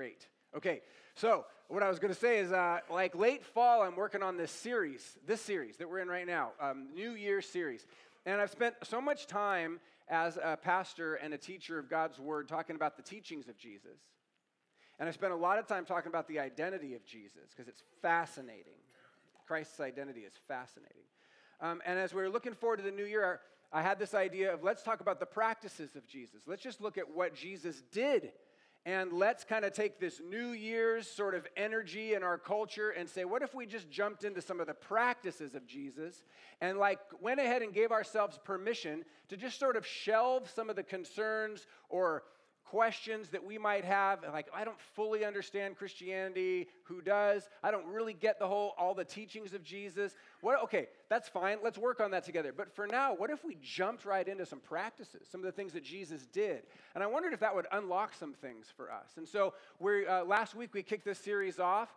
Great. Okay, so what I was going to say is, uh, like late fall, I'm working on this series, this series that we're in right now, um, New Year series. And I've spent so much time as a pastor and a teacher of God's Word talking about the teachings of Jesus. And I spent a lot of time talking about the identity of Jesus because it's fascinating. Christ's identity is fascinating. Um, and as we are looking forward to the new year, I had this idea of let's talk about the practices of Jesus. Let's just look at what Jesus did. And let's kind of take this New Year's sort of energy in our culture and say, what if we just jumped into some of the practices of Jesus and, like, went ahead and gave ourselves permission to just sort of shelve some of the concerns or questions that we might have like i don't fully understand christianity who does? I don't really get the whole all the teachings of jesus. What okay that's fine let's work on that together. But for now what if we jumped right into some practices some of the things that jesus did? And i wondered if that would unlock some things for us. And so we uh, last week we kicked this series off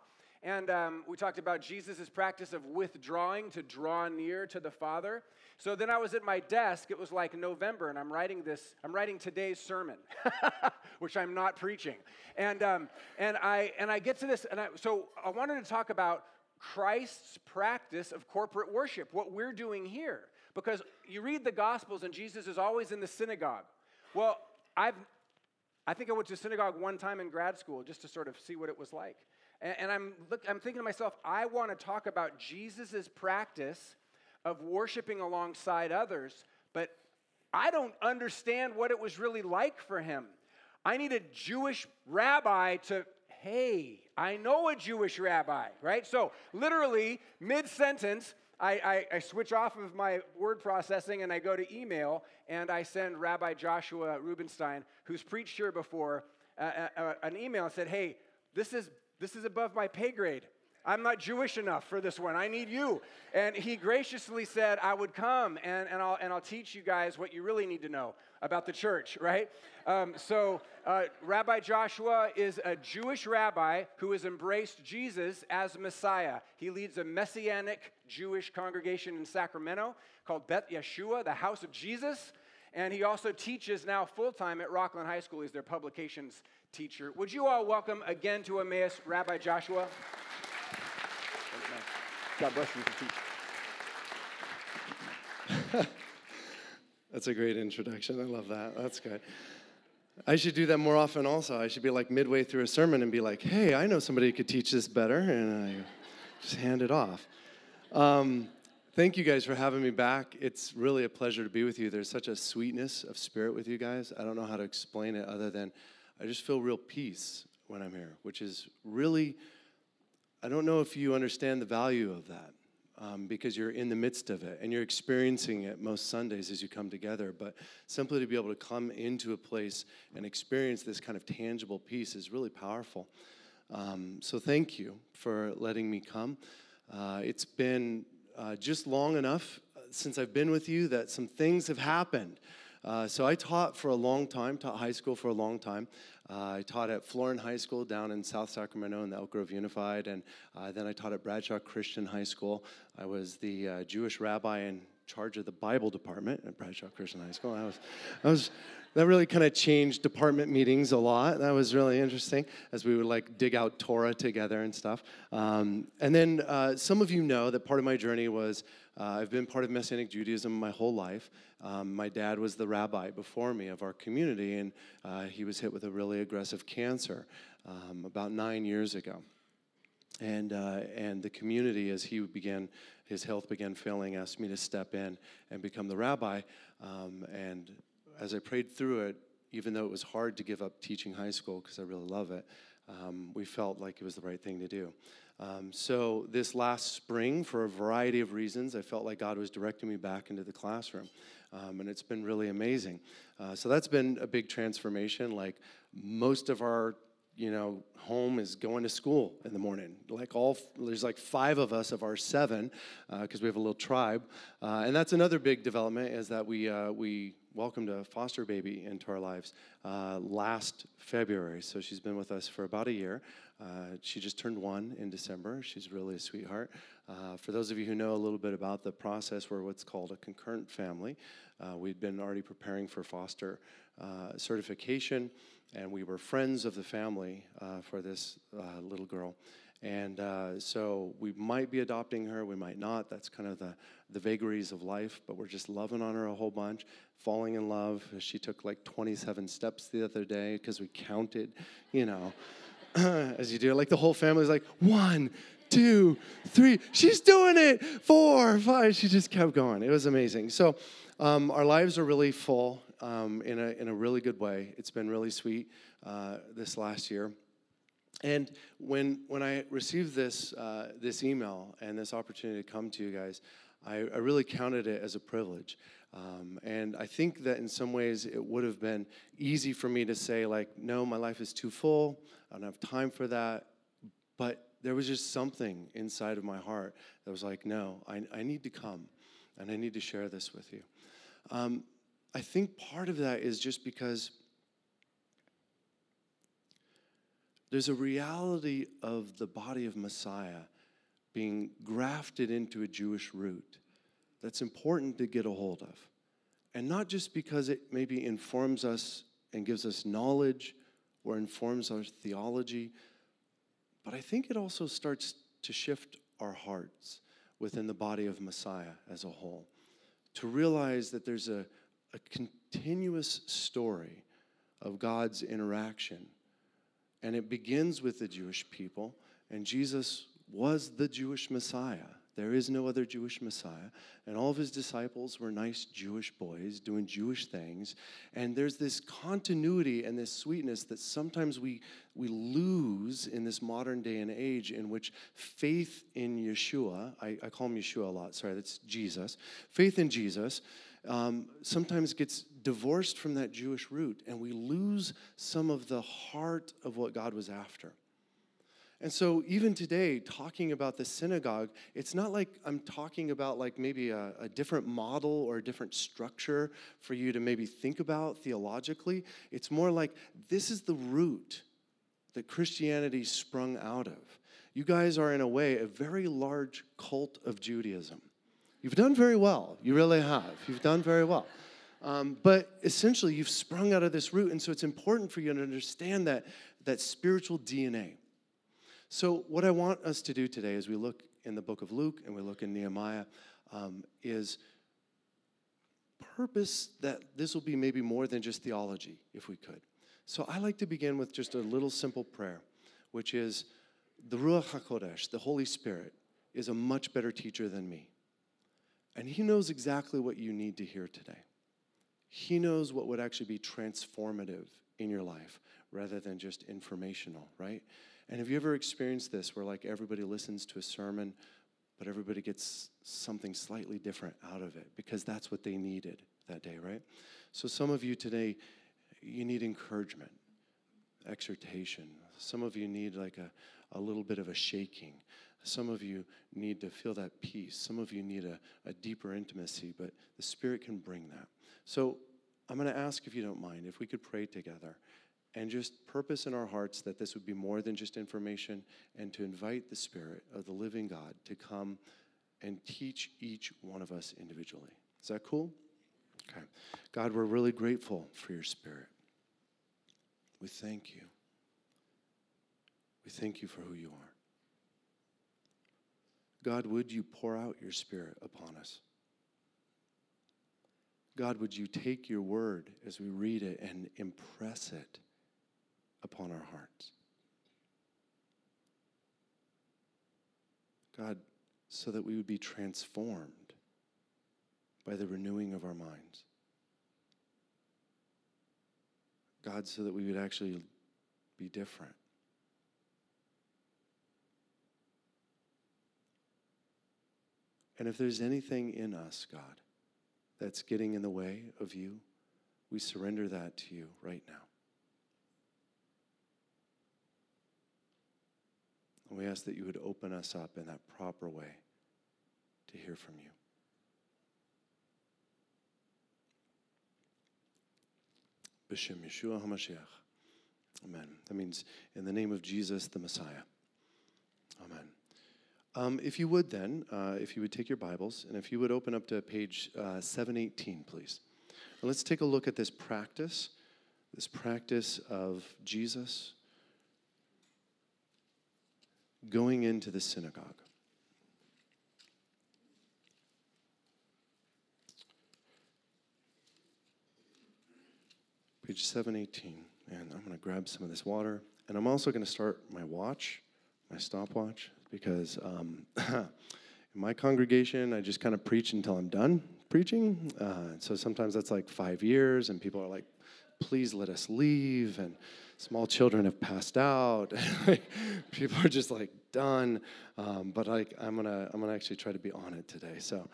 and um, we talked about Jesus' practice of withdrawing to draw near to the Father. So then I was at my desk. It was like November, and I'm writing this. I'm writing today's sermon, which I'm not preaching. And um, and I and I get to this, and I, so I wanted to talk about Christ's practice of corporate worship, what we're doing here, because you read the Gospels, and Jesus is always in the synagogue. Well, I've I think I went to synagogue one time in grad school just to sort of see what it was like. And, and I'm, look, I'm thinking to myself, I want to talk about Jesus' practice of worshiping alongside others, but I don't understand what it was really like for him. I need a Jewish rabbi to, hey, I know a Jewish rabbi, right? So, literally, mid sentence, I, I, I, switch off of my word processing and I go to email and I send Rabbi Joshua Rubinstein, who's preached here before, uh, uh, an email and said, Hey, this is this is above my pay grade. I'm not Jewish enough for this one. I need you. And he graciously said, I would come and, and, I'll, and I'll teach you guys what you really need to know about the church, right? Um, so, uh, Rabbi Joshua is a Jewish rabbi who has embraced Jesus as Messiah. He leads a messianic Jewish congregation in Sacramento called Beth Yeshua, the House of Jesus. And he also teaches now full time at Rocklin High School. He's their publications teacher. Would you all welcome again to Emmaus Rabbi Joshua? God bless you for teaching. That's a great introduction. I love that. That's good. I should do that more often also. I should be like midway through a sermon and be like, hey, I know somebody who could teach this better, and I just hand it off. Um, thank you guys for having me back. It's really a pleasure to be with you. There's such a sweetness of spirit with you guys. I don't know how to explain it other than I just feel real peace when I'm here, which is really, I don't know if you understand the value of that um, because you're in the midst of it and you're experiencing it most Sundays as you come together. But simply to be able to come into a place and experience this kind of tangible peace is really powerful. Um, so thank you for letting me come. Uh, it's been uh, just long enough uh, since I've been with you that some things have happened. Uh, so I taught for a long time, taught high school for a long time. Uh, I taught at Florin High School down in South Sacramento in the Elk Grove Unified, and uh, then I taught at Bradshaw Christian High School. I was the uh, Jewish rabbi in charge of the Bible department at Bradshaw Christian High School. That was, that was that really kind of changed department meetings a lot. That was really interesting as we would like dig out Torah together and stuff. Um, and then uh, some of you know that part of my journey was uh, I've been part of Messianic Judaism my whole life. Um, my dad was the rabbi before me of our community, and uh, he was hit with a really aggressive cancer um, about nine years ago. And, uh, and the community, as he began, his health began failing, asked me to step in and become the rabbi. Um, and as I prayed through it, even though it was hard to give up teaching high school because I really love it, um, we felt like it was the right thing to do. Um, so, this last spring, for a variety of reasons, I felt like God was directing me back into the classroom. Um, and it's been really amazing. Uh, so, that's been a big transformation. Like, most of our you know, home is going to school in the morning. Like all, there's like five of us of our seven, because uh, we have a little tribe, uh, and that's another big development is that we uh, we welcomed a foster baby into our lives uh, last February. So she's been with us for about a year. Uh, she just turned one in December. She's really a sweetheart. Uh, for those of you who know a little bit about the process, we're what's called a concurrent family. Uh, we'd been already preparing for foster uh, certification, and we were friends of the family uh, for this little girl. And uh, so we might be adopting her, we might not. That's kind of the, the vagaries of life, but we're just loving on her a whole bunch, falling in love. She took like 27 steps the other day because we counted, you know, as you do. Like the whole family's like, one, two, three. She's doing it. Four, five. She just kept going. It was amazing. So um, our lives are really full um, in, a, in a really good way. It's been really sweet uh, this last year. And when, when I received this, uh, this email and this opportunity to come to you guys, I, I really counted it as a privilege. Um, and I think that in some ways it would have been easy for me to say, like, no, my life is too full. I don't have time for that. But there was just something inside of my heart that was like, no, I, I need to come and I need to share this with you. Um, I think part of that is just because there's a reality of the body of Messiah being grafted into a Jewish root that's important to get a hold of. And not just because it maybe informs us and gives us knowledge or informs our theology, but I think it also starts to shift our hearts within the body of Messiah as a whole. To realize that there's a, a continuous story of God's interaction and it begins with the Jewish people, and Jesus was the Jewish Messiah. There is no other Jewish Messiah. And all of his disciples were nice Jewish boys doing Jewish things. And there's this continuity and this sweetness that sometimes we, we lose in this modern day and age in which faith in Yeshua, I, I call him Yeshua a lot, sorry, that's Jesus. Faith in Jesus um, sometimes gets divorced from that Jewish root, and we lose some of the heart of what God was after. And so, even today, talking about the synagogue, it's not like I'm talking about like maybe a, a, different model or a different structure for you to maybe think about theologically. It's more like this is the root that Christianity sprung out of. You guys are, in a way, a very large cult of Judaism. You've done very well. You really have. You've done very well. Um, but essentially, you've sprung out of this root, and so it's important for you to understand that, that spiritual DNA. So, what I want us to do today as we look in the book of Luke and we look in Nehemiah um, is purpose that this will be maybe more than just theology, if we could. So, I like to begin with just a little simple prayer, which is the Ruach HaKodesh, the Holy Spirit, is a much better teacher than me. And He knows exactly what you need to hear today. He knows what would actually be transformative in your life rather than just informational, right? And have you ever experienced this where, like, everybody listens to a sermon, but everybody gets something slightly different out of it because that's what they needed that day, right? So, some of you today, you need encouragement, exhortation. Some of you need, like, a, a little bit of a shaking. Some of you need to feel that peace. Some of you need a, a deeper intimacy, but the Spirit can bring that. So I'm going to ask, if you don't mind, if we could pray together and just purpose in our hearts that this would be more than just information and to invite the Spirit of the living God to come and teach each one of us individually. Is that cool? Okay. God, we're really grateful for your Spirit. We thank you. We thank you for who you are. God, would you pour out your Spirit upon us? God, would you take your word as we read it and impress it upon our hearts? God, so that we would be transformed by the renewing of our minds. God, so that we would actually be different. And if there's anything in us, God, that's getting in the way of you, we surrender that to you right now. And we ask that you would open us up in that proper way to hear from you. B'Shem Yeshua HaMashiach. Amen. That means in the name of Jesus, the Messiah. Amen. Um, if you would then, uh, if you would take your Bibles, and if you would open up to page uh, 718, please. And let's take a look at this practice, this practice of Jesus going into the synagogue. Page 718. And I'm going to grab some of this water. And I'm also going to start my watch, my stopwatch, because um, in my congregation, I just kind of preach until I'm done preaching. Uh, so sometimes that's like five years, and people are like, please let us leave. And small children have passed out. people are just like done. Um, but I, I'm going to I'm gonna actually try to be on it today. So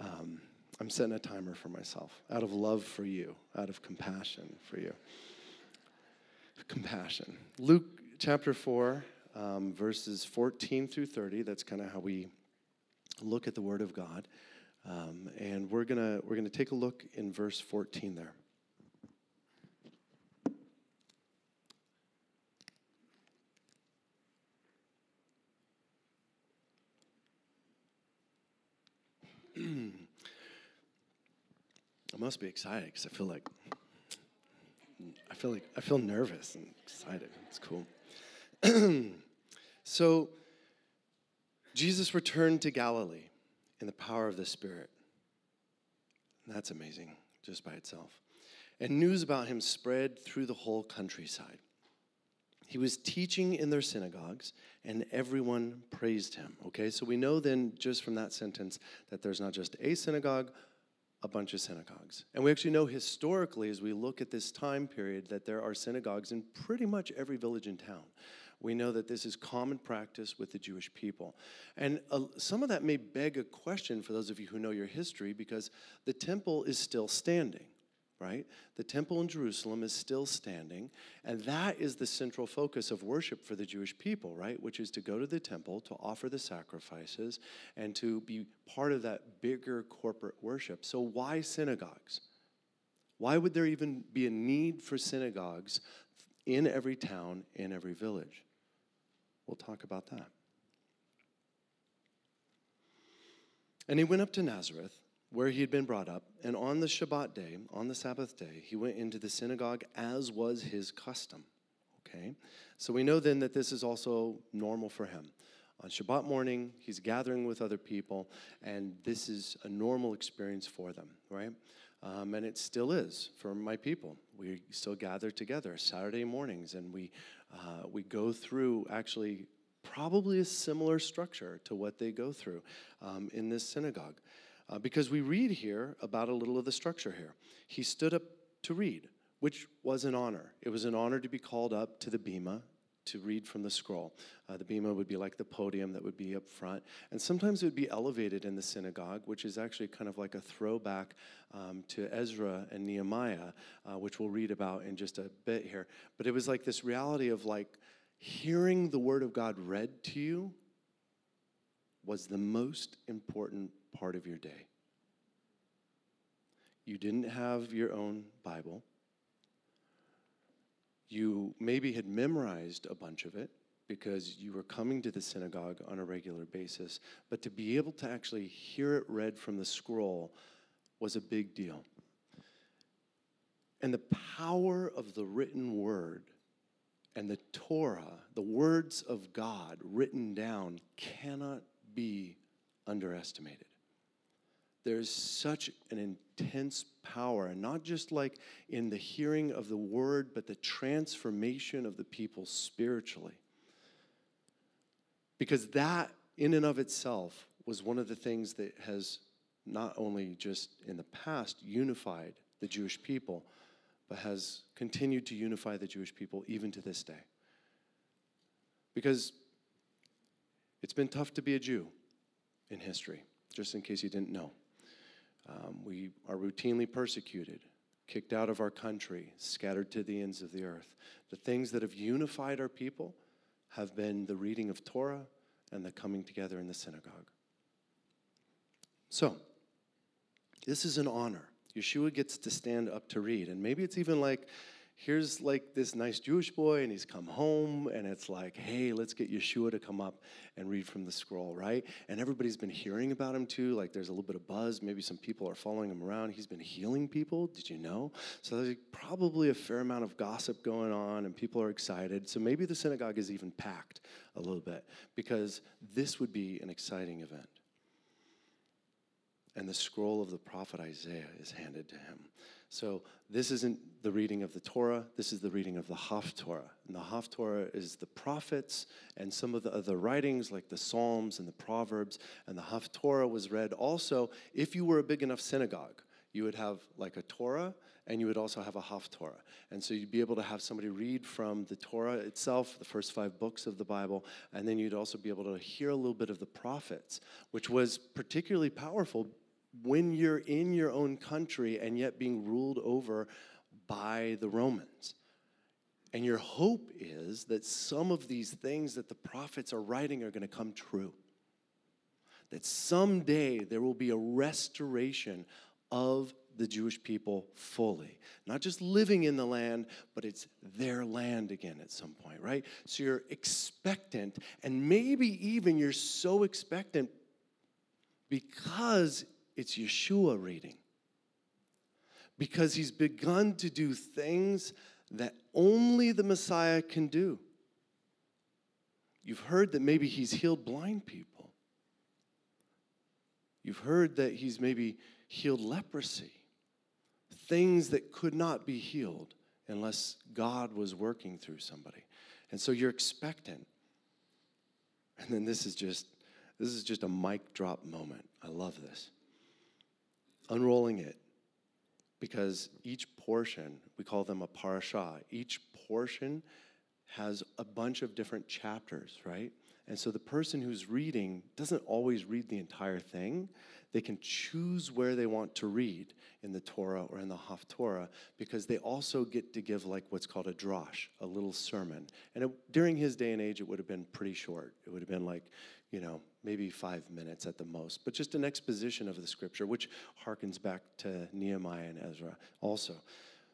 um, I'm setting a timer for myself out of love for you, out of compassion for you. Compassion. Luke chapter 4, um, verses 14 through 30, that's kind of how we look at the Word of God. Um, and we're gonna we're gonna take a look in verse 14 there. I must be excited because I feel like I feel like I feel nervous and excited. It's cool. so Jesus returned to Galilee in the power of the Spirit. That's amazing just by itself. And news about him spread through the whole countryside. He was teaching in their synagogues, and everyone praised him. Okay, so we know then just from that sentence that there's not just a synagogue, a bunch of synagogues. And we actually know historically, as we look at this time period, that there are synagogues in pretty much every village and town. We know that this is common practice with the Jewish people. And uh, some of that may beg a question for those of you who know your history because the temple is still standing right? The temple in Jerusalem is still standing, and that is the central focus of worship for the Jewish people, right? Which is to go to the temple to offer the sacrifices and to be part of that bigger corporate worship. So, why synagogues? Why would there even be a need for synagogues in every town, in every village? We'll talk about that. And he went up to Nazareth where he had been brought up, and on the Shabbat day, on the Sabbath day, he went into the synagogue as was his custom. Okay? So we know then that this is also normal for him. On Shabbat morning, he's gathering with other people, and this is a normal experience for them, right? Um, and it still is for my people. We still gather together Saturday mornings, and we uh, we go through actually probably a similar structure to what they go through um, in this synagogue. Uh, because we read here about a little of the structure here. He stood up to read, which was an honor. It was an honor to be called up to the bema to read from the scroll. Uh, the bema would be like the podium that would be up front. And sometimes it would be elevated in the synagogue, which is actually kind of like a throwback um, to Ezra and Nehemiah, uh, which we'll read about in just a bit here. But it was like this reality of like hearing the word of God read to you was the most important part of your day. You didn't have your own Bible. You maybe had memorized a bunch of it because you were coming to the synagogue on a regular basis, but to be able to actually hear it read from the scroll was a big deal. And the power of the written word and the Torah, the words of God written down, cannot be underestimated. There's such an intense power, and not just like in the hearing of the word, but the transformation of the people spiritually. Because that, in and of itself, was one of the things that has not only just in the past unified the Jewish people, but has continued to unify the Jewish people even to this day. Because it's been tough to be a Jew in history, just in case you didn't know. Um, we are routinely persecuted, kicked out of our country, scattered to the ends of the earth. The things that have unified our people have been the reading of Torah and the coming together in the synagogue. So, this is an honor. Yeshua gets to stand up to read. And maybe it's even like here's like this nice Jewish boy, and he's come home, and it's like, hey, let's get Yeshua to come up and read from the scroll, right? And everybody's been hearing about him too. Like, there's a little bit of buzz. Maybe some people are following him around. He's been healing people. Did you know? So there's probably a fair amount of gossip going on, and people are excited. So maybe the synagogue is even packed a little bit because this would be an exciting event. And the scroll of the prophet Isaiah is handed to him. So this isn't the reading of the Torah, this is the reading of the Haftorah. And the Haftorah is the prophets and some of the other writings like the Psalms and the Proverbs. And the Haftorah was read also if you were a big enough synagogue. You would have like a Torah and you would also have a Haftorah. And so you'd be able to have somebody read from the Torah itself, the first five books of the Bible, and then you'd also be able to hear a little bit of the prophets, which was particularly powerful when you're in your own country and yet being ruled over by the Romans. And your hope is that some of these things that the prophets are writing are going to come true. That someday there will be a restoration of the Jewish people fully. Not just living in the land, but it's their land again at some point, right? So you're expectant, and maybe even you're so expectant because it's Yeshua reading. Because he's begun to do things that only the Messiah can do. You've heard that maybe he's healed blind people. You've heard that he's maybe healed leprosy, things that could not be healed unless God was working through somebody. And so you're expectant. And then this is just this is just a mic drop moment. I love this unrolling it because each portion, we call them a parasha, each portion has a bunch of different chapters, right? And so the person who's reading doesn't always read the entire thing. They can choose where they want to read in the Torah or in the Haftorah because they also get to give like what's called a drosh, a little sermon. And it, during his day and age, it would have been pretty short. It would have been like, you know, maybe five minutes at the most, but just an exposition of the scripture, which harkens back to Nehemiah and Ezra also.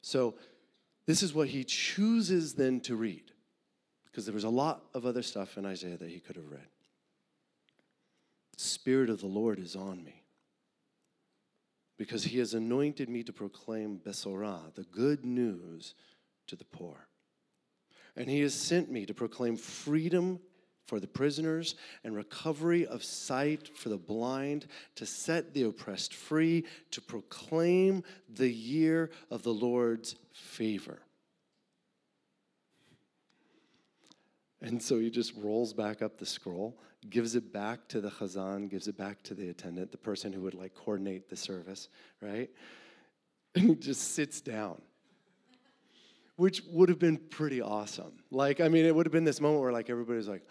So, this is what he chooses then to read, because there was a lot of other stuff in Isaiah that he could have read. Spirit of the Lord is on me, because he has anointed me to proclaim Besorah, the good news to the poor. And he has sent me to proclaim freedom for the prisoners and recovery of sight for the blind, to set the oppressed free, to proclaim the year of the Lord's favor. And so he just rolls back up the scroll, gives it back to the chazan, gives it back to the attendant, the person who would like coordinate the service, right? And he just sits down which would have been pretty awesome. Like, I mean, it would have been this moment where like everybody was like,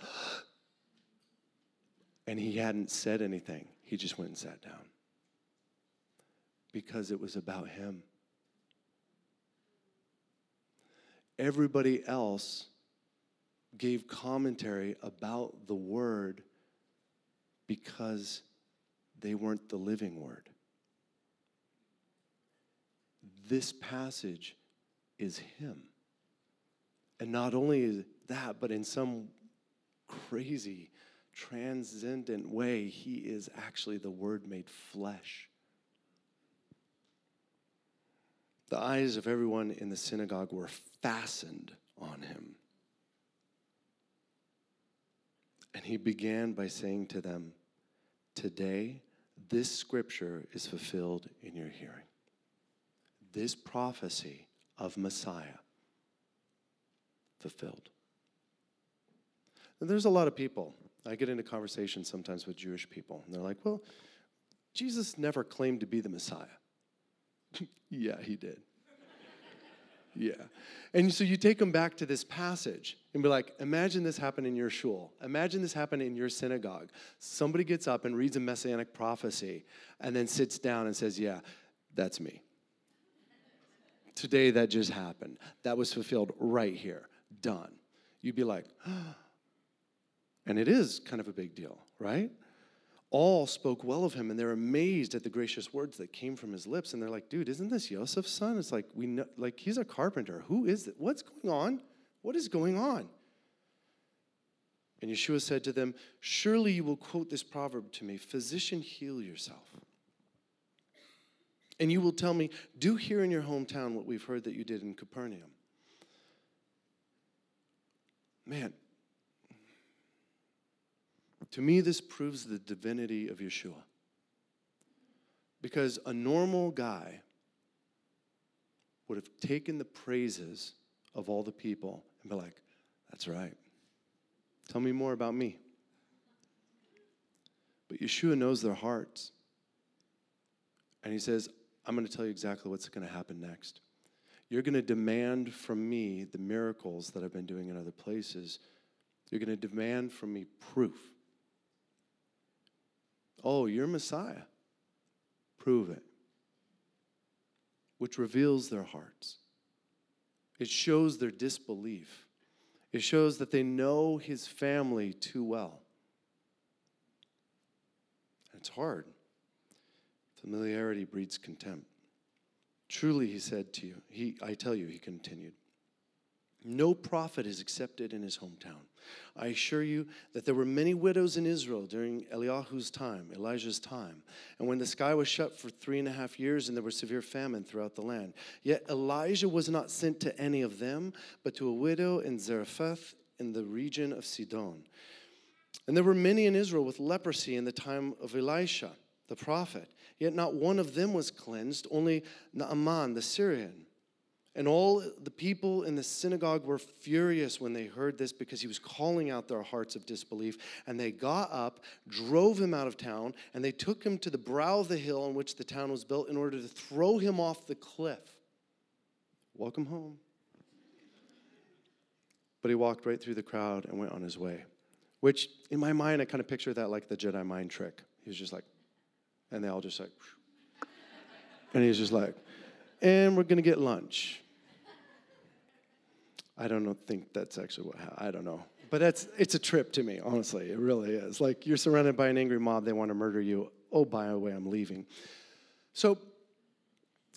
and he hadn't said anything. He just went and sat down because it was about him. Everybody else gave commentary about the word because they weren't the living word. This passage is Him. And not only is that, but in some crazy, transcendent way, He is actually the Word made flesh. The eyes of everyone in the synagogue were fastened on him. And he began by saying to them, Today, this scripture is fulfilled in your hearing. This prophecy of Messiah fulfilled. And there's a lot of people. I get into conversations sometimes with Jewish people, and they're like, well, Jesus never claimed to be the Messiah. yeah, he did. yeah. And so you take them back to this passage and be like, imagine this happened in your shul. Imagine this happened in your synagogue. Somebody gets up and reads a messianic prophecy and then sits down and says, yeah, that's me. Today that just happened. That was fulfilled right here. Done. You'd be like, and it is kind of a big deal, right? all spoke well of him and they're amazed at the gracious words that came from his lips and they're like dude isn't this joseph's son it's like we know like he's a carpenter who is it what's going on what is going on and yeshua said to them surely you will quote this proverb to me physician heal yourself and you will tell me do here in your hometown what we've heard that you did in capernaum man to me, this proves the divinity of Yeshua. Because a normal guy would have taken the praises of all the people and be like, that's right. Tell me more about me. But Yeshua knows their hearts. And he says, I'm going to tell you exactly what's going to happen next. You're going to demand from me the miracles that I've been doing in other places. You're going to demand from me proof. Oh, you're Messiah. Prove it. Which reveals their hearts. It shows their disbelief. It shows that they know his family too well. It's hard. Familiarity breeds contempt. Truly, he said to you, he, I tell you, he continued, no prophet is accepted in his hometown. I assure you that there were many widows in Israel during Eliyahu's time, Elijah's time, and when the sky was shut for three and a half years and there was severe famine throughout the land. Yet Elijah was not sent to any of them, but to a widow in Zarephath in the region of Sidon. And there were many in Israel with leprosy in the time of Elisha, the prophet. Yet not one of them was cleansed, only Naaman the Syrian. And all the people in the synagogue were furious when they heard this because he was calling out their hearts of disbelief. And they got up, drove him out of town, and they took him to the brow of the hill on which the town was built in order to throw him off the cliff. Welcome home. But he walked right through the crowd and went on his way. Which, in my mind, I kind of picture that like the Jedi mind trick. He was just like, and they all just like, and he's just like, and we're to get lunch. I don't think that's actually what I don't know. But that's it's a trip to me, honestly. It really is. Like you're surrounded by an angry mob, they want to murder you. Oh, by the way, I'm leaving. So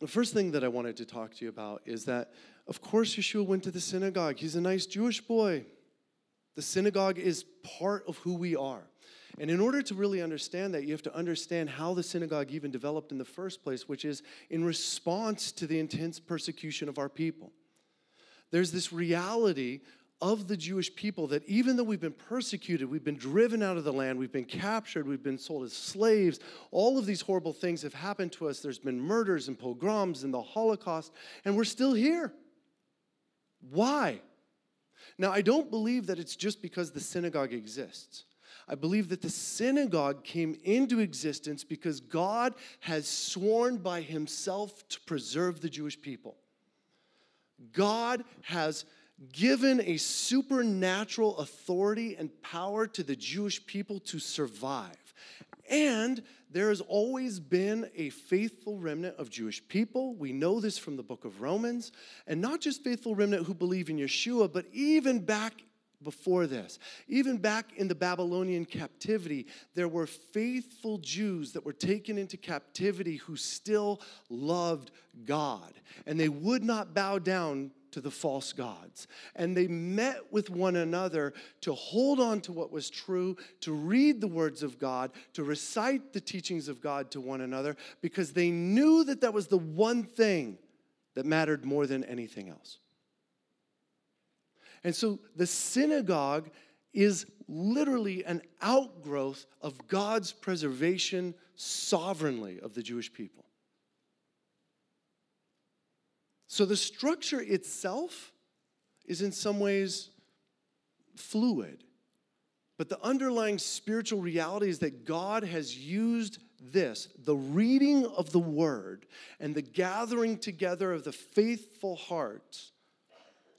the first thing that I wanted to talk to you about is that of course Yeshua went to the synagogue. He's a nice Jewish boy. The synagogue is part of who we are. And in order to really understand that, you have to understand how the synagogue even developed in the first place, which is in response to the intense persecution of our people. There's this reality of the Jewish people that even though we've been persecuted, we've been driven out of the land, we've been captured, we've been sold as slaves, all of these horrible things have happened to us. There's been murders and pogroms and the Holocaust, and we're still here. Why? Now, I don't believe that it's just because the synagogue exists. I believe that the synagogue came into existence because God has sworn by himself to preserve the Jewish people. God has given a supernatural authority and power to the Jewish people to survive. And there has always been a faithful remnant of Jewish people. We know this from the book of Romans. And not just faithful remnant who believe in Yeshua, but even back before this. Even back in the Babylonian captivity, there were faithful Jews that were taken into captivity who still loved God. And they would not bow down to the false gods. And they met with one another to hold on to what was true, to read the words of God, to recite the teachings of God to one another, because they knew that that was the one thing that mattered more than anything else. And so the synagogue is literally an outgrowth of God's preservation sovereignly of the Jewish people. So the structure itself is in some ways fluid. But the underlying spiritual reality is that God has used this, the reading of the word and the gathering together of the faithful hearts,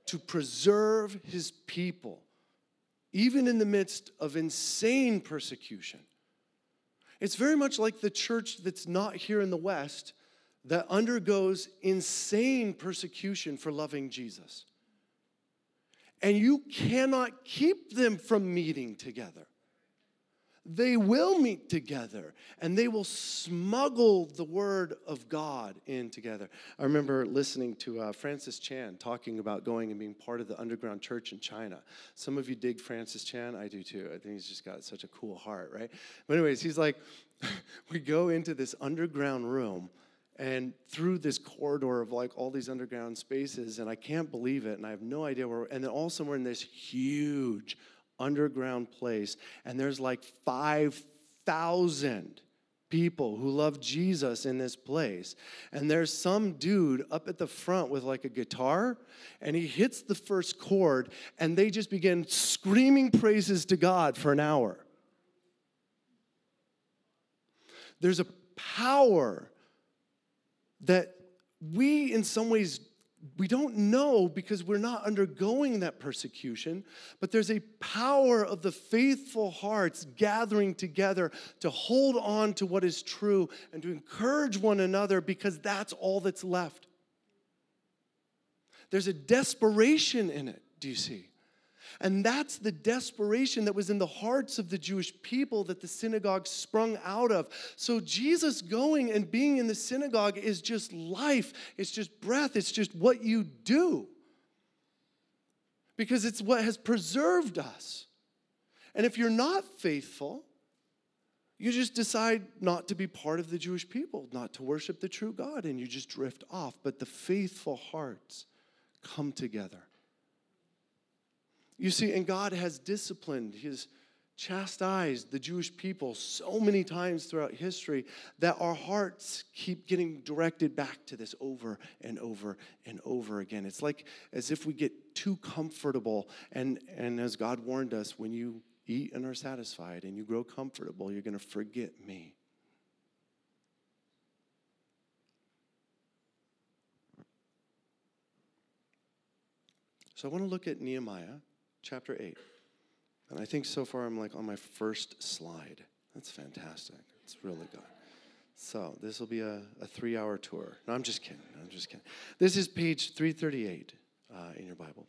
to preserve his people, even in the midst of insane persecution. It's very much like the church that's not here in the West that undergoes insane persecution for loving Jesus. And you cannot keep them from meeting together. They will meet together and they will smuggle the word of God in together. I remember listening to uh, Francis Chan talking about going and being part of the underground church in China. Some of you dig Francis Chan, I do too. I think he's just got such a cool heart, right? But, anyways, he's like, we go into this underground room and through this corridor of like all these underground spaces and i can't believe it and i have no idea where and then all somewhere in this huge underground place, and there's like 5,000 people who love Jesus in this place. And there's some dude up at the front with like a guitar, and he hits the first chord, and they just begin screaming praises to God for an hour. There's a power that we, in some ways, we don't know because we're not undergoing that persecution, but there's a power of the faithful hearts gathering together to hold on to what is true and to encourage one another because that's all that's left. There's a desperation in it, do you see? And that's the desperation that was in the hearts of the Jewish people that the synagogue sprung out of. So Jesus going and being in the synagogue is just life, it's just breath, it's just what you do. Because it's what has preserved us. And if you're not faithful, you just decide not to be part of the Jewish people, not to worship the true God, and you just drift off. But the faithful hearts come together you see, and God has disciplined, He has chastised the Jewish people so many times throughout history that our hearts keep getting directed back to this over and over and over again. It's like as if we get too comfortable. And, and as God warned us, when you eat and are satisfied and you grow comfortable, you're going to forget me. So I want to look at Nehemiah chapter 8. And I think so far I'm like on my first slide. That's fantastic. It's really good. So this will be a, a three hour tour. No, I'm just kidding. I'm just kidding. This is page 338 uh, in your Bible.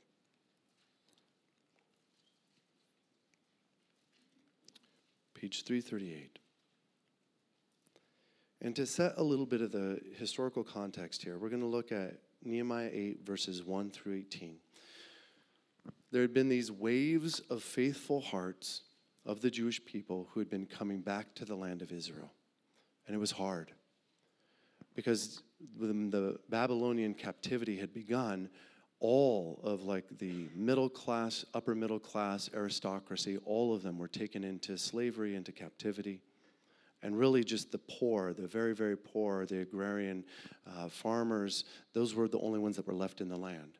Page 338. And to set a little bit of the historical context here, we're going to look at Nehemiah 8, verses 1 through 18 there had been these waves of faithful hearts of the Jewish people who had been coming back to the land of Israel. And it was hard because when the Babylonian captivity had begun, all of like the middle class, upper middle class aristocracy, all of them were taken into slavery, into captivity. And really, just the poor, the very, very poor, the agrarian uh, farmers, those were the only ones that were left in the land.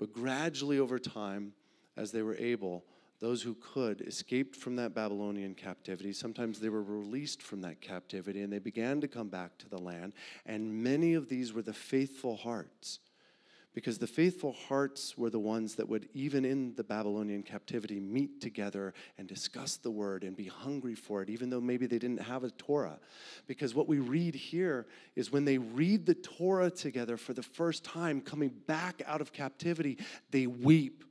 But gradually over time, as they were able, those who could escaped from that Babylonian captivity. Sometimes they were released from that captivity and they began to come back to the land. And many of these were the faithful hearts. Because the faithful hearts were the ones that would, even in the Babylonian captivity, meet together and discuss the word and be hungry for it, even though maybe they didn't have a Torah. Because what we read here is when they read the Torah together for the first time, coming back out of captivity, they weep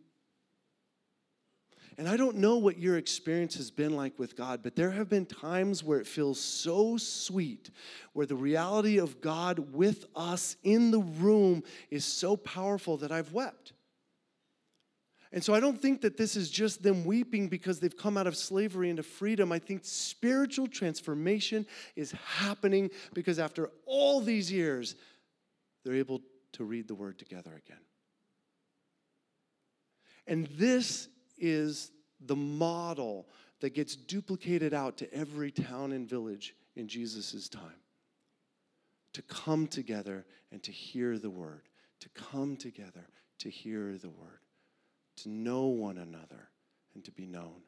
and I don't know what your experience has been like with God, but there have been times where it feels so sweet, where the reality of God with us in the room is so powerful that I've wept. And so I don't think that this is just them weeping because they've come out of slavery into freedom. I think spiritual transformation is happening because after all these years, they're able to read the word together again. And this is the model that gets duplicated out to every town and village in Jesus' time. To come together and to hear the word, to come together to hear the word, to know one another and to be known.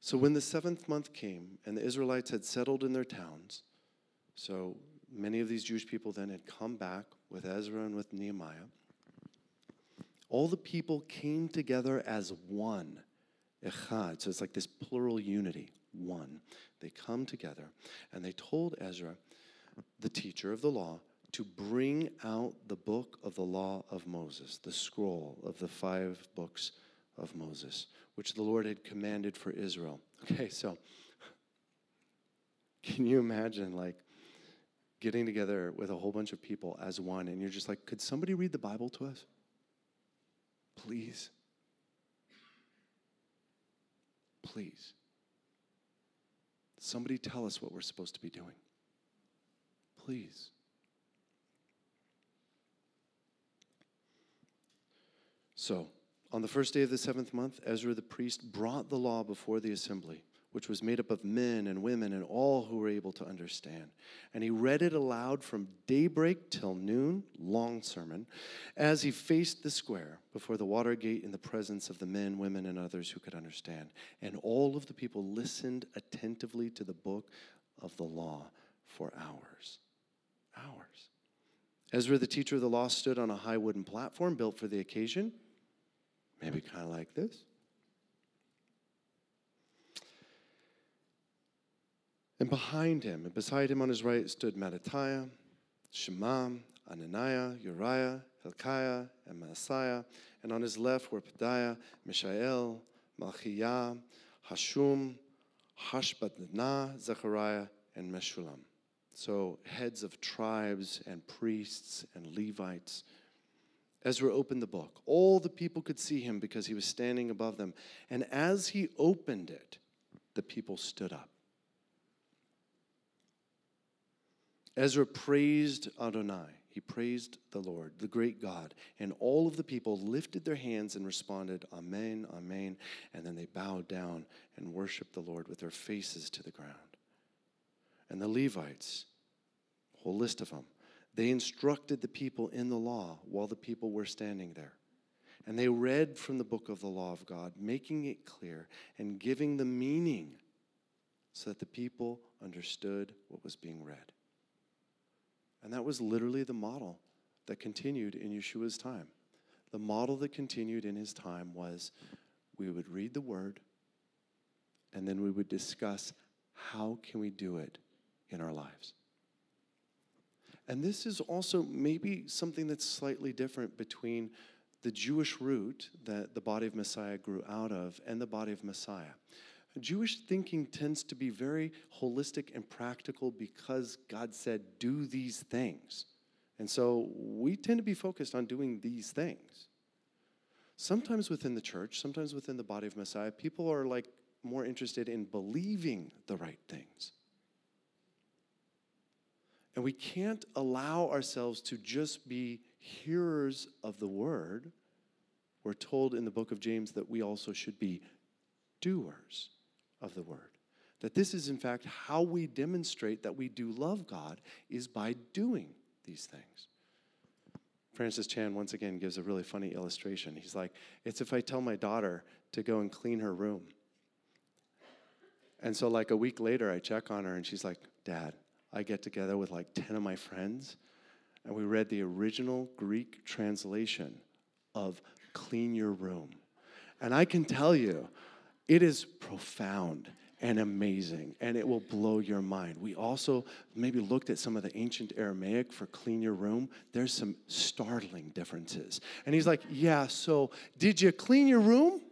So when the seventh month came and the Israelites had settled in their towns, so many of these Jewish people then had come back with Ezra and with Nehemiah. All the people came together as one. Echad. So it's like this plural unity, one. They come together and they told Ezra, the teacher of the law, to bring out the book of the law of Moses, the scroll of the five books of Moses, which the Lord had commanded for Israel. Okay, so can you imagine like getting together with a whole bunch of people as one and you're just like, could somebody read the Bible to us? Please. Please. Somebody tell us what we're supposed to be doing. Please. So, on the first day of the seventh month, Ezra the priest brought the law before the assembly which was made up of men and women and all who were able to understand. And he read it aloud from daybreak till noon, long sermon, as he faced the square before the water gate in the presence of the men, women, and others who could understand. And all of the people listened attentively to the book of the law for hours. Hours. Ezra, the teacher of the law, stood on a high wooden platform built for the occasion, maybe kind of like this. And behind him, and beside him on his right, stood Mattithiah, Shema, Ananiah, Uriah, Hilkiah, and Maaseiah. And on his left were Pedaiah, Mishael, Malchiah, Hashum, Hashbaddanah, Zechariah, and Meshullam. So, heads of tribes and priests and Levites. Ezra opened the book. All the people could see him because he was standing above them. And as he opened it, the people stood up. Ezra praised Adonai. He praised the Lord, the great God. And all of the people lifted their hands and responded, Amen, Amen. And then they bowed down and worshiped the Lord with their faces to the ground. And the Levites, whole list of them, they instructed the people in the law while the people were standing there. And they read from the book of the law of God, making it clear and giving the meaning so that the people understood what was being read. And that was literally the model that continued in Yeshua's time. The model that continued in his time was we would read the word and then we would discuss how can we do it in our lives. And this is also maybe something that's slightly different between the Jewish root that the body of Messiah grew out of and the body of Messiah. Jewish thinking tends to be very holistic and practical because God said, do these things. And so we tend to be focused on doing these things. Sometimes within the church, sometimes within the body of Messiah, people are like more interested in believing the right things. And we can't allow ourselves to just be hearers of the word. We're told in the book of James that we also should be doers of the word. That this is, in fact, how we demonstrate that we do love God is by doing these things. Francis Chan once again gives a really funny illustration. He's like, It's if I tell my daughter to go and clean her room. And so, like a week later, I check on her and she's like, Dad, I get together with like 10 of my friends and we read the original Greek translation of clean your room. And I can tell you, it is profound and amazing, and it will blow your mind. We also maybe looked at some of the ancient Aramaic for clean your room. There's some startling differences. And he's like, Yeah, so did you clean your room?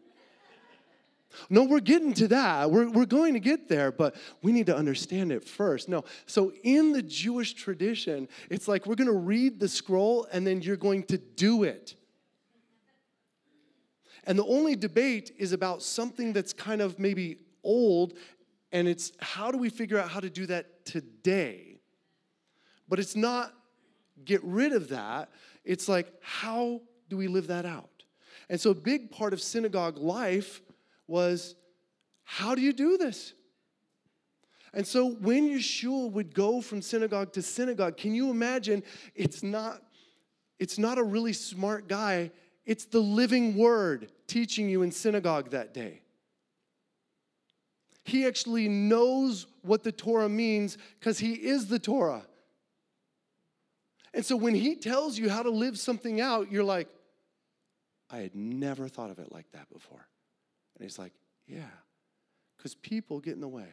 No, we're getting to that. We're, we're going to get there, but we need to understand it first. No, so in the Jewish tradition, it's like we're going to read the scroll and then you're going to do it. And the only debate is about something that's kind of maybe old, and it's how do we figure out how to do that today? But it's not get rid of that, it's like how do we live that out? And so a big part of synagogue life was how do you do this? And so when Yeshua would go from synagogue to synagogue, can you imagine it's not it's not a really smart guy it's the living word teaching you in synagogue that day. He actually knows what the Torah means because he is the Torah. And so when he tells you how to live something out, you're like, I had never thought of it like that before. And he's like, Yeah, because people get in the way.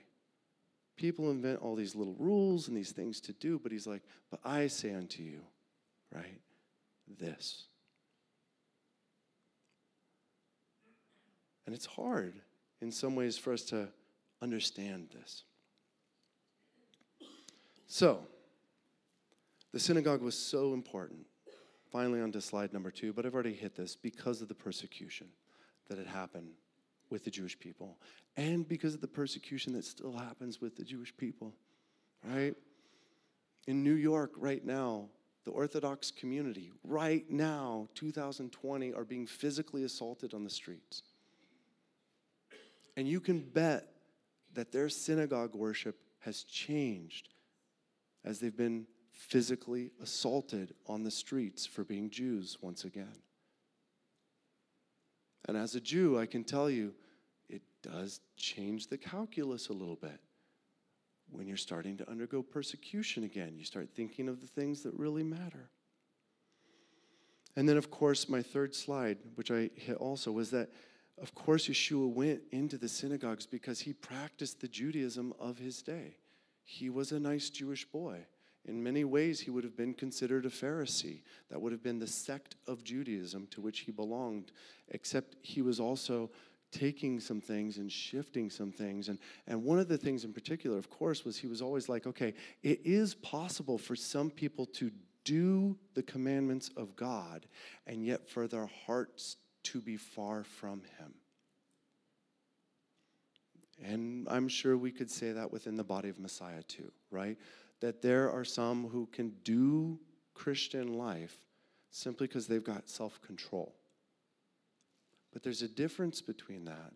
People invent all these little rules and these things to do, but he's like, But I say unto you, right, this. And it's hard in some ways for us to understand this. So, the synagogue was so important. Finally, on to slide number two, but I've already hit this because of the persecution that had happened with the Jewish people and because of the persecution that still happens with the Jewish people, right? In New York, right now, the Orthodox community, right now, 2020, are being physically assaulted on the streets. And you can bet that their synagogue worship has changed as they've been physically assaulted on the streets for being Jews once again. And as a Jew, I can tell you, it does change the calculus a little bit. When you're starting to undergo persecution again, you start thinking of the things that really matter. And then, of course, my third slide, which I hit also, was that, of course, Yeshua went into the synagogues because he practiced the Judaism of his day. He was a nice Jewish boy. In many ways, he would have been considered a Pharisee. That would have been the sect of Judaism to which he belonged, except he was also taking some things and shifting some things. And, and one of the things in particular, of course, was he was always like, okay, it is possible for some people to do the commandments of God and yet for their hearts to be far from him. And I'm sure we could say that within the body of Messiah too, right? That there are some who can do Christian life simply because they've got self control. But there's a difference between that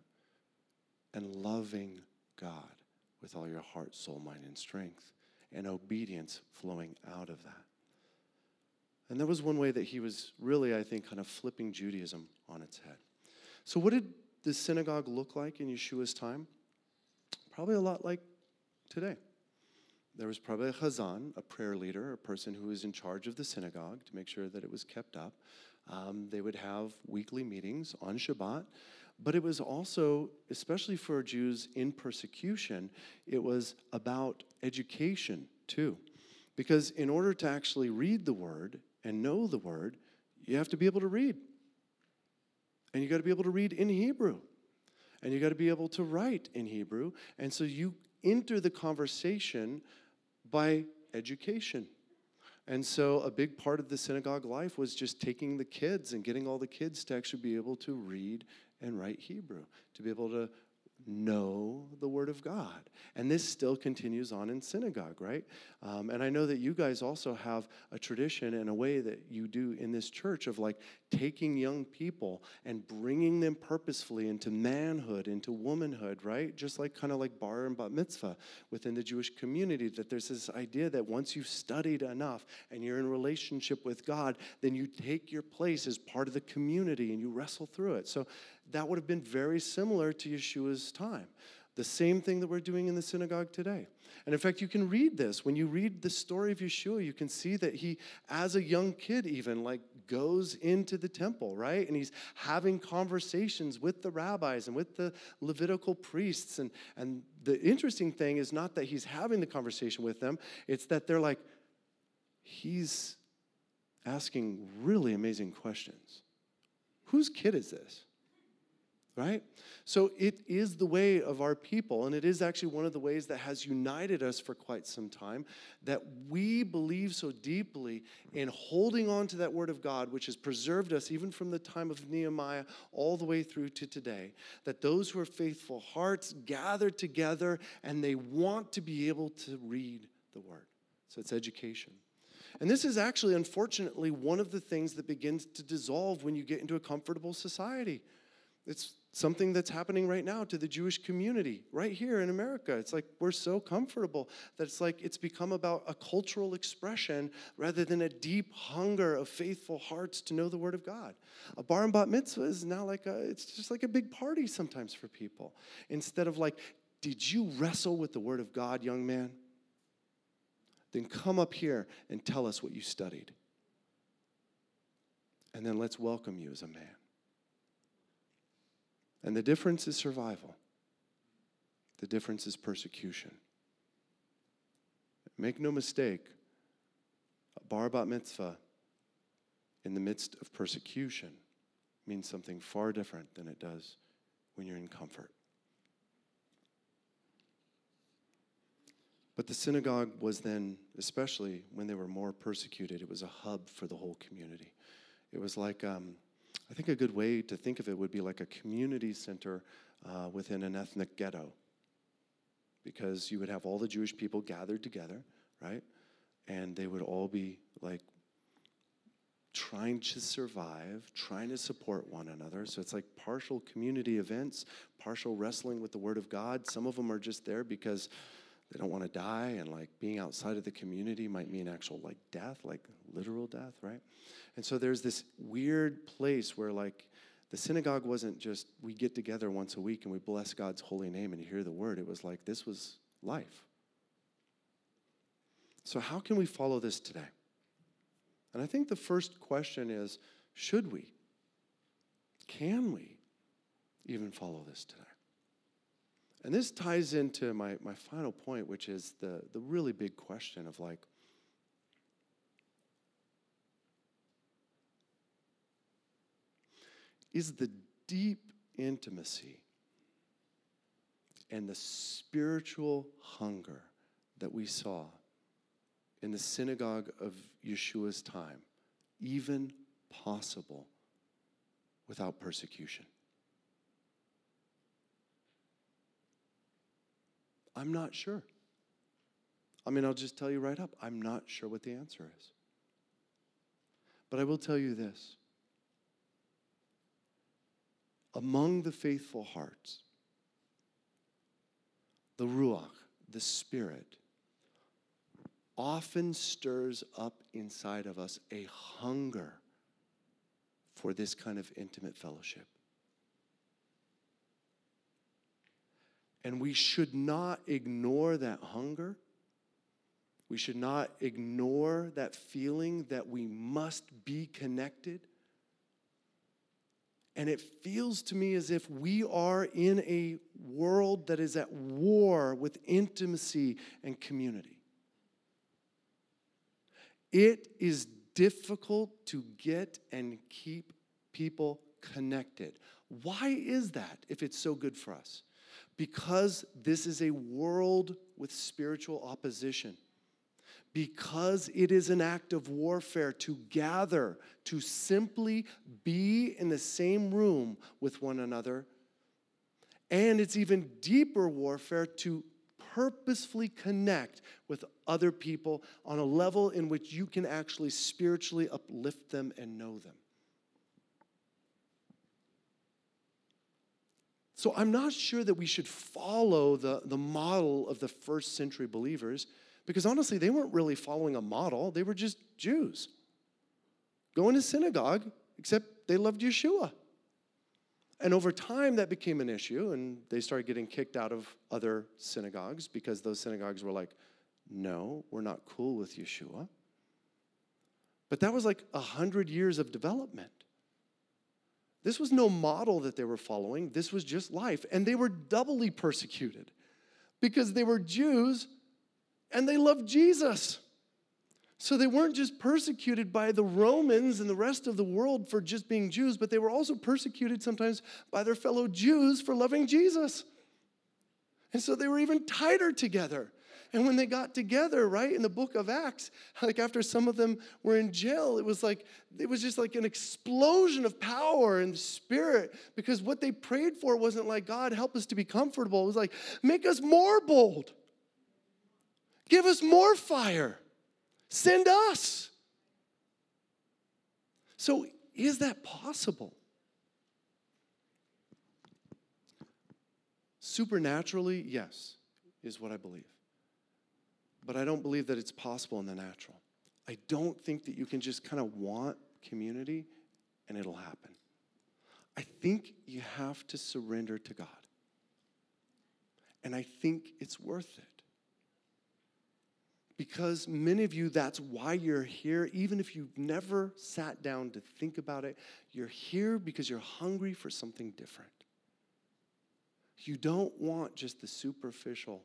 and loving God with all your heart, soul, mind, and strength, and obedience flowing out of that. And that was one way that he was really, I think, kind of flipping Judaism on its head. So, what did the synagogue look like in Yeshua's time? Probably a lot like today. There was probably a chazan, a prayer leader, a person who was in charge of the synagogue to make sure that it was kept up. Um, they would have weekly meetings on Shabbat, but it was also, especially for Jews in persecution, it was about education too. Because in order to actually read the word and know the word, you have to be able to read. And you got to be able to read in Hebrew and you got to be able to write in Hebrew. And so you enter the conversation by education. And so a big part of the synagogue life was just taking the kids and getting all the kids to actually be able to read and write Hebrew, to be able to know the Word of God. And this still continues on in synagogue, right? Um, and I know that you guys also have a tradition and a way that you do in this church of like taking young people and bringing them purposefully into manhood, into womanhood, right? Just like kind of like bar and bat mitzvah within the Jewish community, that there's this idea that once you've studied enough and you're in relationship with God, then you take your place as part of the community and you wrestle through it. So that would have been very similar to Yeshua's time. The same thing that we're doing in the synagogue today. And in fact, you can read this. When you read the story of Yeshua, you can see that he, as a young kid, even, like, goes into the temple, right? And he's having conversations with the rabbis and with the Levitical priests. And, and the interesting thing is not that he's having the conversation with them, it's that they're like, he's asking really amazing questions. Whose kid is this? Right? So it is the way of our people, and it is actually one of the ways that has united us for quite some time that we believe so deeply in holding on to that word of God, which has preserved us even from the time of Nehemiah all the way through to today. That those who are faithful hearts gather together and they want to be able to read the word. So it's education. And this is actually, unfortunately, one of the things that begins to dissolve when you get into a comfortable society. It's something that's happening right now to the Jewish community right here in America. It's like we're so comfortable that it's like it's become about a cultural expression rather than a deep hunger of faithful hearts to know the Word of God. A bar and bat mitzvah is now like a, it's just like a big party sometimes for people. Instead of like, did you wrestle with the Word of God, young man? Then come up here and tell us what you studied. And then let's welcome you as a man. And the difference is survival, the difference is persecution. Make no mistake, a bar bat mitzvah in the midst of persecution means something far different than it does when you're in comfort. But the synagogue was then, especially when they were more persecuted, it was a hub for the whole community. It was like, um, I think a good way to think of it would be like a community center uh, within an ethnic ghetto. Because you would have all the Jewish people gathered together, right? And they would all be like trying to survive, trying to support one another. So it's like partial community events, partial wrestling with the Word of God. Some of them are just there because they don't want to die, and like being outside of the community might mean actual like death, like literal death, right? And so there's this weird place where like the synagogue wasn't just we get together once a week and we bless God's holy name and hear the word. It was like this was life. So, how can we follow this today? And I think the first question is should we? Can we even follow this today? And this ties into my, my final point, which is the, the really big question of like, is the deep intimacy and the spiritual hunger that we saw in the synagogue of Yeshua's time even possible without persecution? I'm not sure. I mean, I'll just tell you right up I'm not sure what the answer is. But I will tell you this among the faithful hearts, the Ruach, the Spirit, often stirs up inside of us a hunger for this kind of intimate fellowship. And we should not ignore that hunger. We should not ignore that feeling that we must be connected. And it feels to me as if we are in a world that is at war with intimacy and community. It is difficult to get and keep people connected. Why is that if it's so good for us? Because this is a world with spiritual opposition, because it is an act of warfare to gather, to simply be in the same room with one another. And it's even deeper warfare to purposefully connect with other people on a level in which you can actually spiritually uplift them and know them. So I'm not sure that we should follow the, the model of the first century believers because honestly, they weren't really following a model, they were just Jews. Going to synagogue, except they loved Yeshua. And over time, that became an issue, and they started getting kicked out of other synagogues because those synagogues were like, no, we're not cool with Yeshua. But that was like a hundred years of development. This was no model that they were following, this was just life. And they were doubly persecuted because they were Jews and they loved Jesus. So they weren't just persecuted by the Romans and the rest of the world for just being Jews, but they were also persecuted sometimes by their fellow Jews for loving Jesus. And so they were even tighter together. And when they got together, right, in the book of Acts, like after some of them were in jail, it was like, it was just like an explosion of power and spirit because what they prayed for wasn't like, God, help us to be comfortable. It was like, make us more bold, give us more fire, send us. So, is that possible? Supernaturally, yes, is what I believe but I don't believe that it's possible in the natural. I don't think that you can just kind of want community and it'll happen. I think you have to surrender to God. And I think it's worth it. Because many of you, that's why you're here, even if you've never sat down to think about it. You're here because you're hungry for something different. You don't want just the superficial,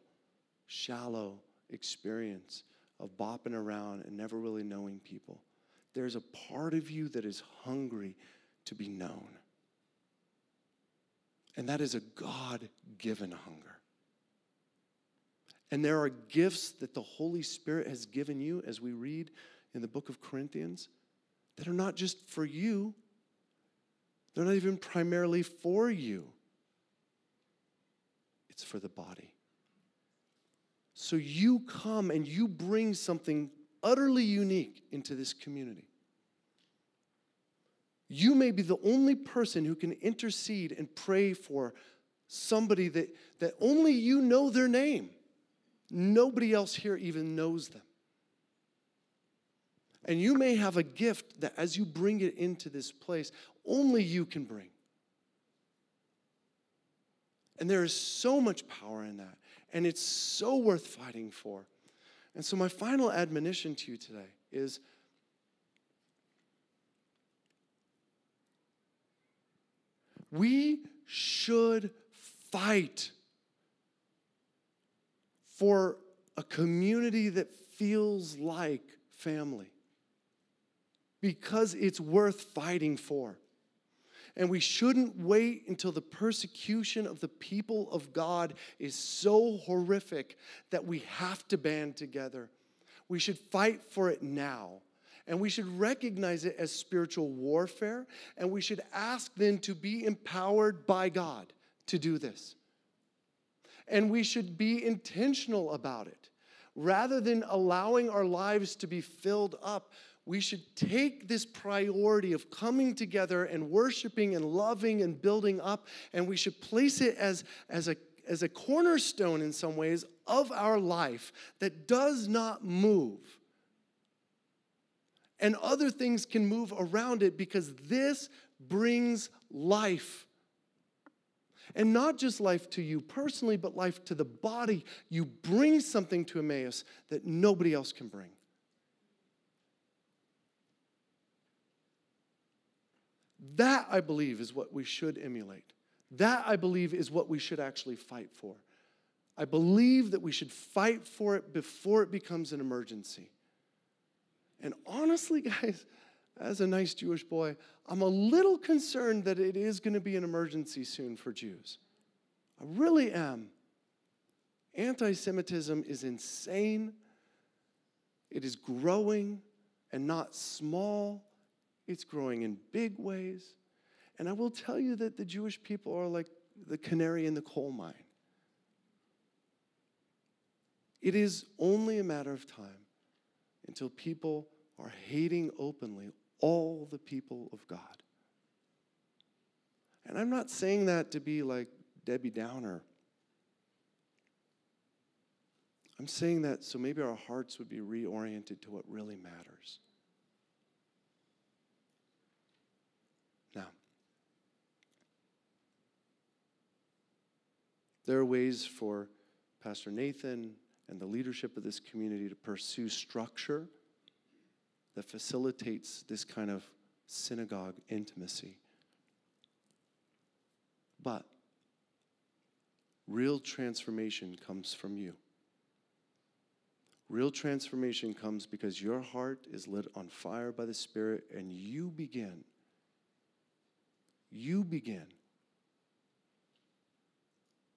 shallow, experience of bopping around and never really knowing people. There's a part of you that is hungry to be known. And that is a God given hunger. And there are gifts that the Holy Spirit has given you, as we read in the book of Corinthians, that are not just for you, they're not even primarily for you, it's for the body. So you come and you bring something utterly unique into this community. You may be the only person who can intercede and pray for somebody that, that only you know their name. Nobody else here even knows them. And you may have a gift that as you bring it into this place, only you can bring. And there is so much power in that. And it's so worth fighting for. And so, my final admonition to you today is we should fight for a community that feels like family because it's worth fighting for. And we shouldn't wait until the persecution of the people of God is so horrific that we have to band together. We should fight for it now. And we should recognize it as spiritual warfare. And we should ask then to be empowered by God to do this. And we should be intentional about it. Rather than allowing our lives to be filled up we should take this priority of coming together and worshiping and loving and building up, and we should place it as, as, a, as a cornerstone in some ways of our life that does not move. And other things can move around it because this brings life. And not just life to you personally, but life to the body. You bring something to Emmaus that nobody else can bring. That, I believe, is what we should emulate. That, I believe, is what we should actually fight for. I believe that we should fight for it before it becomes an emergency. And honestly, guys, as a nice Jewish boy, I'm a little concerned that it is going to be an emergency soon for Jews. I really am. Anti Semitism is insane, it is growing and not small it's growing in big ways. And I will tell you that the Jewish people are like the canary in the coal mine. It is only a matter of time until people are hating openly all the people of God. And I'm not saying that to be like Debbie Downer. I'm saying that so maybe our hearts would be reoriented to what really matters. There are ways for Pastor Nathan and the leadership of this community to pursue structure that facilitates this kind of synagogue intimacy. But real transformation comes from you. Real transformation comes because your heart is lit on fire by the Spirit and you begin. You begin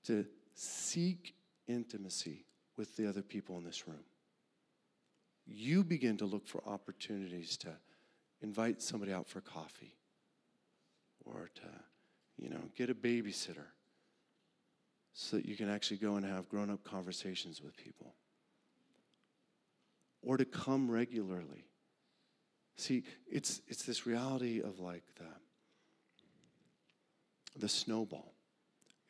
to seek intimacy with the other people in this room. You begin to look for opportunities to invite somebody out for coffee or to, you know, get a babysitter so that you can actually go and have grown up conversations with people or to come regularly. See, it's, it's this reality of like the, the snowball.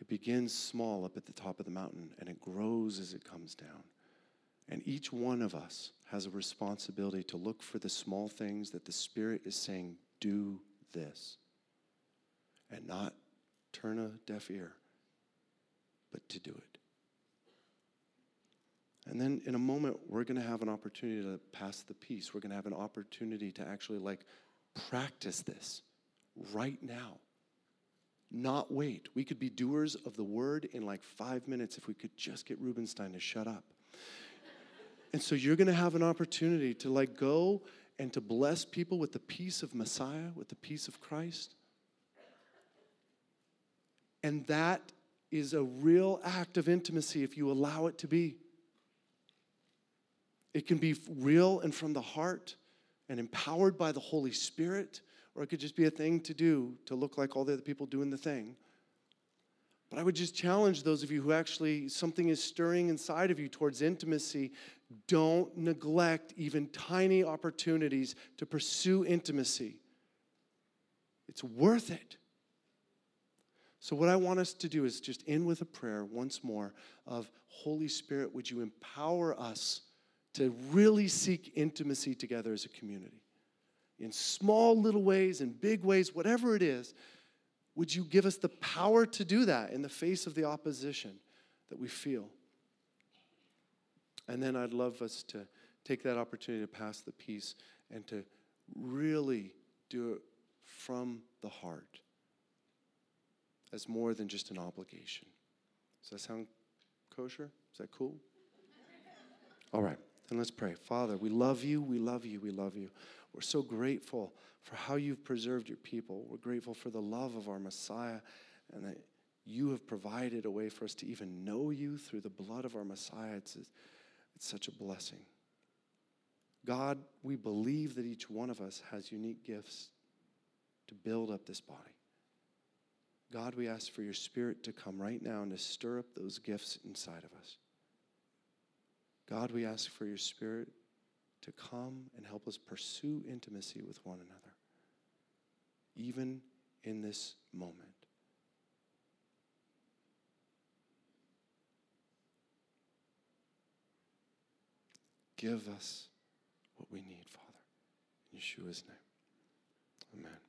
It begins small up at the top of the mountain and it grows as it comes down. And each one of us has a responsibility to look for the small things that the Spirit is saying, do this. And not turn a deaf ear, but to do it. And then in a moment, we're going to have an opportunity to pass the peace. We're going to have an opportunity to actually like practice this right now not wait. We could be doers of the word in like five minutes if we could just get Rubenstein to shut up. And so you're going to have an opportunity to like go and to bless people with the peace of Messiah, with the peace of Christ. And that is a real act of intimacy if you allow it to be. It can be real and from the heart and empowered by the Holy Spirit, or it could just be a thing to do to look like all the other people doing the thing. But I would just challenge those of you who actually something is stirring inside of you towards intimacy. Don't neglect even tiny opportunities to pursue intimacy. It's worth it. So, what I want us to do is just end with a prayer once more of Holy Spirit, would you empower us to really seek intimacy together as a community? In small little ways, in big ways, whatever it is, would you give us the power to do that in the face of the opposition that we feel? And then I'd love us to take that opportunity to pass the peace and to really do it from the heart as more than just an obligation. Does that sound kosher? Is that cool? All right, then let's pray. Father, we love you, we love you, we love you. We're so grateful for how you've preserved your people. We're grateful for the love of our Messiah and that you have provided a way for us to even know you through the blood of our Messiah. It's, it's such a blessing. God, we believe that each one of us has unique gifts to build up this body. God, we ask for your spirit to come right now and to stir up those gifts inside of us. God, we ask for your spirit to come and help us pursue intimacy with one another, even in this moment. Give us what we need, Father. In Yeshua's name. Amen.